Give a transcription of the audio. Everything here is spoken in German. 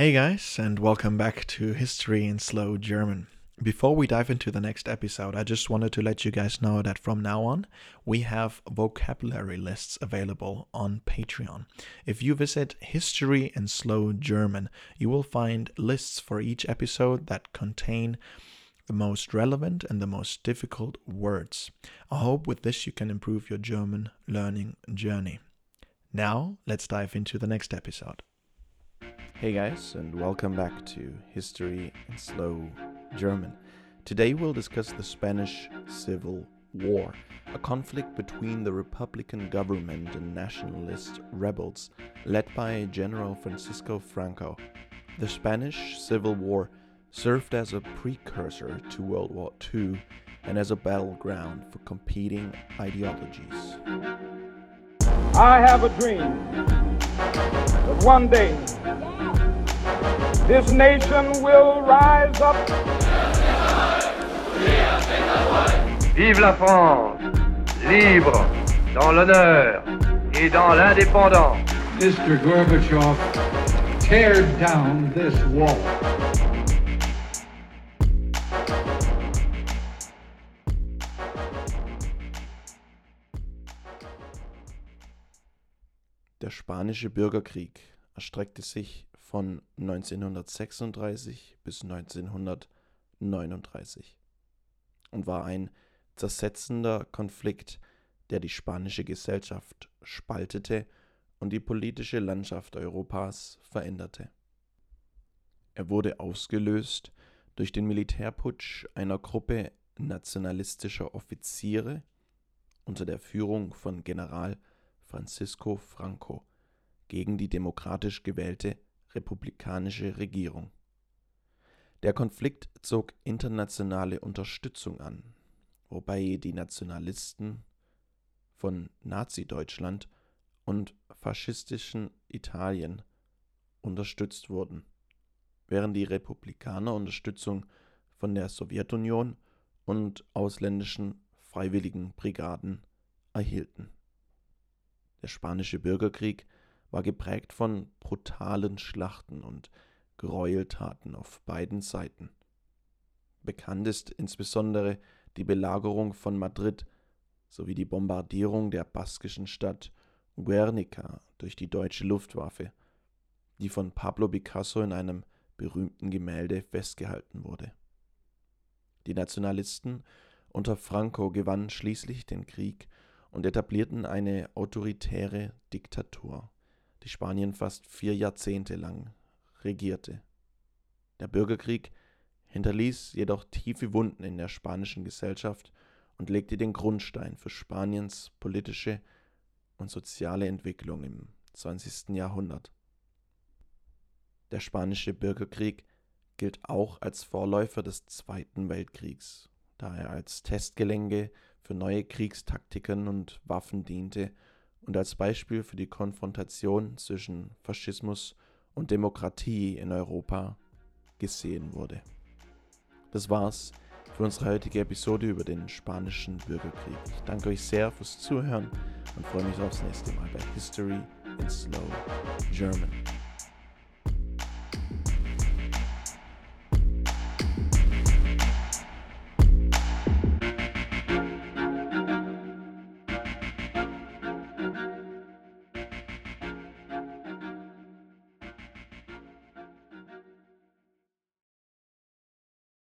Hey guys, and welcome back to History in Slow German. Before we dive into the next episode, I just wanted to let you guys know that from now on, we have vocabulary lists available on Patreon. If you visit History in Slow German, you will find lists for each episode that contain the most relevant and the most difficult words. I hope with this you can improve your German learning journey. Now, let's dive into the next episode. Hey guys, and welcome back to History in Slow German. Today we'll discuss the Spanish Civil War, a conflict between the Republican government and nationalist rebels led by General Francisco Franco. The Spanish Civil War served as a precursor to World War II and as a battleground for competing ideologies. I have a dream that one day this nation will rise up. Vive la France, libre, dans l'honneur et dans l'indépendance. Mr. Gorbachev, tear down this wall. Der Spanische Bürgerkrieg erstreckte sich von 1936 bis 1939 und war ein zersetzender Konflikt, der die spanische Gesellschaft spaltete und die politische Landschaft Europas veränderte. Er wurde ausgelöst durch den Militärputsch einer Gruppe nationalistischer Offiziere unter der Führung von General Francisco Franco gegen die demokratisch gewählte republikanische Regierung. Der Konflikt zog internationale Unterstützung an, wobei die Nationalisten von Nazi-Deutschland und faschistischen Italien unterstützt wurden, während die Republikaner Unterstützung von der Sowjetunion und ausländischen freiwilligen Brigaden erhielten. Der spanische Bürgerkrieg war geprägt von brutalen Schlachten und Gräueltaten auf beiden Seiten. Bekannt ist insbesondere die Belagerung von Madrid sowie die Bombardierung der baskischen Stadt Guernica durch die deutsche Luftwaffe, die von Pablo Picasso in einem berühmten Gemälde festgehalten wurde. Die Nationalisten unter Franco gewannen schließlich den Krieg und etablierten eine autoritäre Diktatur die Spanien fast vier Jahrzehnte lang regierte. Der Bürgerkrieg hinterließ jedoch tiefe Wunden in der spanischen Gesellschaft und legte den Grundstein für Spaniens politische und soziale Entwicklung im 20. Jahrhundert. Der spanische Bürgerkrieg gilt auch als Vorläufer des Zweiten Weltkriegs, da er als Testgelände für neue Kriegstaktiken und Waffen diente und als Beispiel für die Konfrontation zwischen Faschismus und Demokratie in Europa gesehen wurde. Das war's für unsere heutige Episode über den spanischen Bürgerkrieg. Ich danke euch sehr fürs Zuhören und freue mich aufs nächste Mal bei History in Slow German.